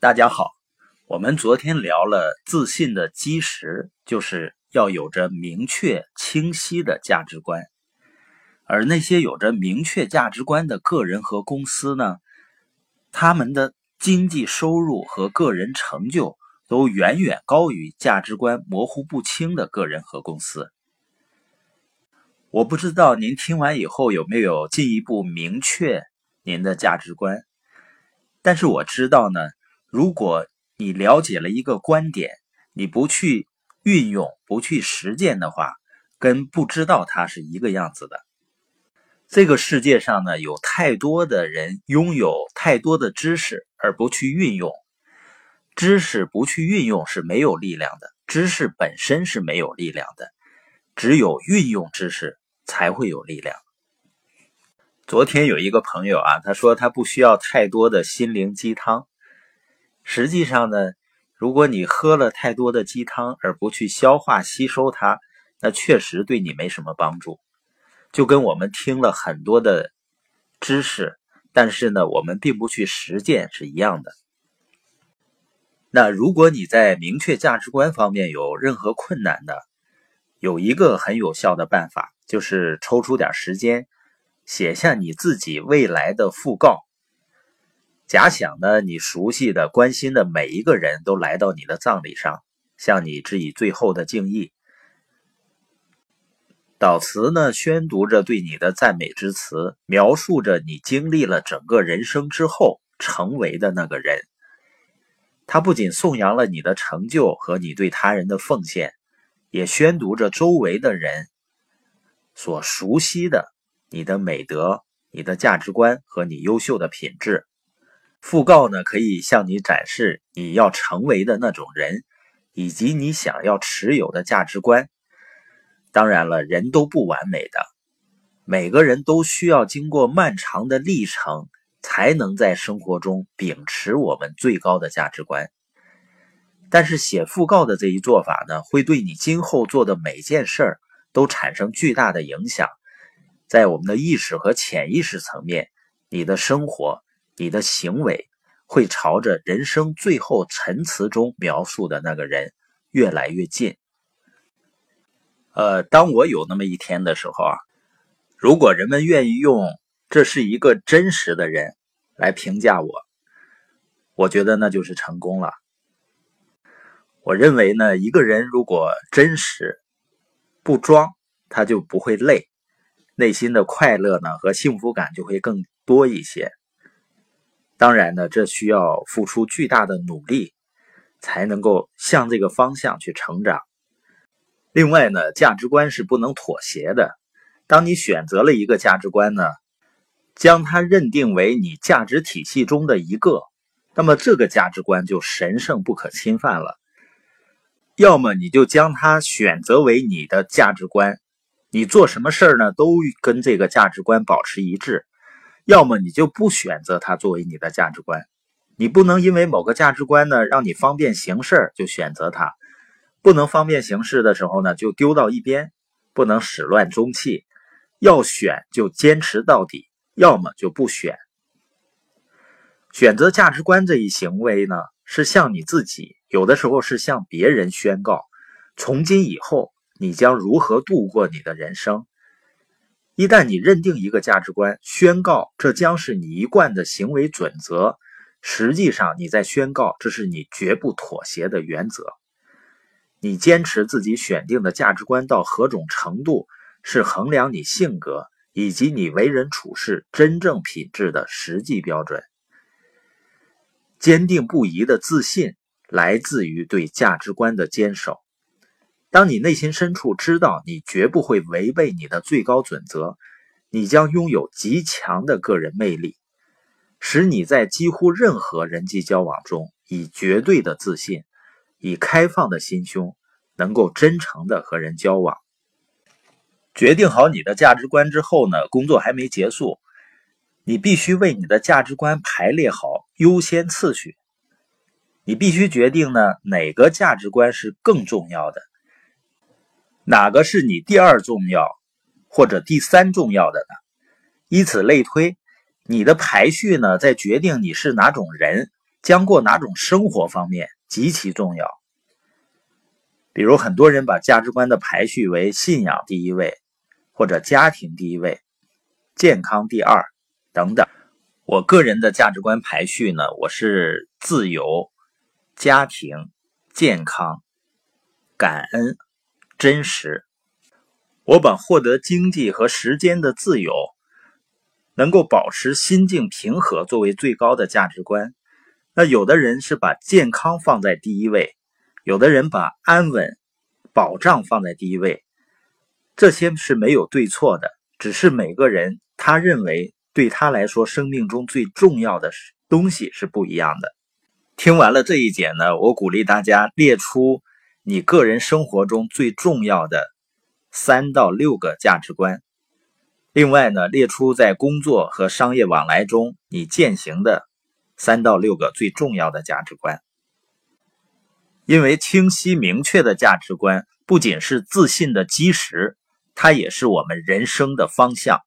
大家好，我们昨天聊了自信的基石，就是要有着明确清晰的价值观。而那些有着明确价值观的个人和公司呢，他们的经济收入和个人成就都远远高于价值观模糊不清的个人和公司。我不知道您听完以后有没有进一步明确您的价值观，但是我知道呢。如果你了解了一个观点，你不去运用、不去实践的话，跟不知道它是一个样子的。这个世界上呢，有太多的人拥有太多的知识而不去运用，知识不去运用是没有力量的，知识本身是没有力量的，只有运用知识才会有力量。昨天有一个朋友啊，他说他不需要太多的心灵鸡汤。实际上呢，如果你喝了太多的鸡汤而不去消化吸收它，那确实对你没什么帮助。就跟我们听了很多的知识，但是呢，我们并不去实践是一样的。那如果你在明确价值观方面有任何困难的，有一个很有效的办法，就是抽出点时间写下你自己未来的讣告。假想呢，你熟悉的、关心的每一个人都来到你的葬礼上，向你致以最后的敬意。祷词呢，宣读着对你的赞美之词，描述着你经历了整个人生之后成为的那个人。他不仅颂扬了你的成就和你对他人的奉献，也宣读着周围的人所熟悉的你的美德、你的价值观和你优秀的品质。讣告呢，可以向你展示你要成为的那种人，以及你想要持有的价值观。当然了，人都不完美的，每个人都需要经过漫长的历程，才能在生活中秉持我们最高的价值观。但是写讣告的这一做法呢，会对你今后做的每件事儿都产生巨大的影响。在我们的意识和潜意识层面，你的生活。你的行为会朝着人生最后陈词中描述的那个人越来越近。呃，当我有那么一天的时候啊，如果人们愿意用“这是一个真实的人”来评价我，我觉得那就是成功了。我认为呢，一个人如果真实不装，他就不会累，内心的快乐呢和幸福感就会更多一些。当然呢，这需要付出巨大的努力，才能够向这个方向去成长。另外呢，价值观是不能妥协的。当你选择了一个价值观呢，将它认定为你价值体系中的一个，那么这个价值观就神圣不可侵犯了。要么你就将它选择为你的价值观，你做什么事儿呢，都跟这个价值观保持一致。要么你就不选择它作为你的价值观，你不能因为某个价值观呢让你方便行事就选择它，不能方便行事的时候呢就丢到一边，不能始乱终弃，要选就坚持到底，要么就不选。选择价值观这一行为呢是向你自己，有的时候是向别人宣告，从今以后你将如何度过你的人生。一旦你认定一个价值观，宣告这将是你一贯的行为准则，实际上你在宣告这是你绝不妥协的原则。你坚持自己选定的价值观到何种程度，是衡量你性格以及你为人处事真正品质的实际标准。坚定不移的自信来自于对价值观的坚守。当你内心深处知道你绝不会违背你的最高准则，你将拥有极强的个人魅力，使你在几乎任何人际交往中以绝对的自信、以开放的心胸，能够真诚的和人交往。决定好你的价值观之后呢，工作还没结束，你必须为你的价值观排列好优先次序。你必须决定呢，哪个价值观是更重要的。哪个是你第二重要或者第三重要的呢？以此类推，你的排序呢，在决定你是哪种人，将过哪种生活方面极其重要。比如，很多人把价值观的排序为信仰第一位，或者家庭第一位，健康第二等等。我个人的价值观排序呢，我是自由、家庭、健康、感恩、真实。我把获得经济和时间的自由，能够保持心境平和作为最高的价值观。那有的人是把健康放在第一位。有的人把安稳、保障放在第一位，这些是没有对错的，只是每个人他认为对他来说生命中最重要的东西是不一样的。听完了这一节呢，我鼓励大家列出你个人生活中最重要的三到六个价值观，另外呢，列出在工作和商业往来中你践行的三到六个最重要的价值观。因为清晰明确的价值观不仅是自信的基石，它也是我们人生的方向。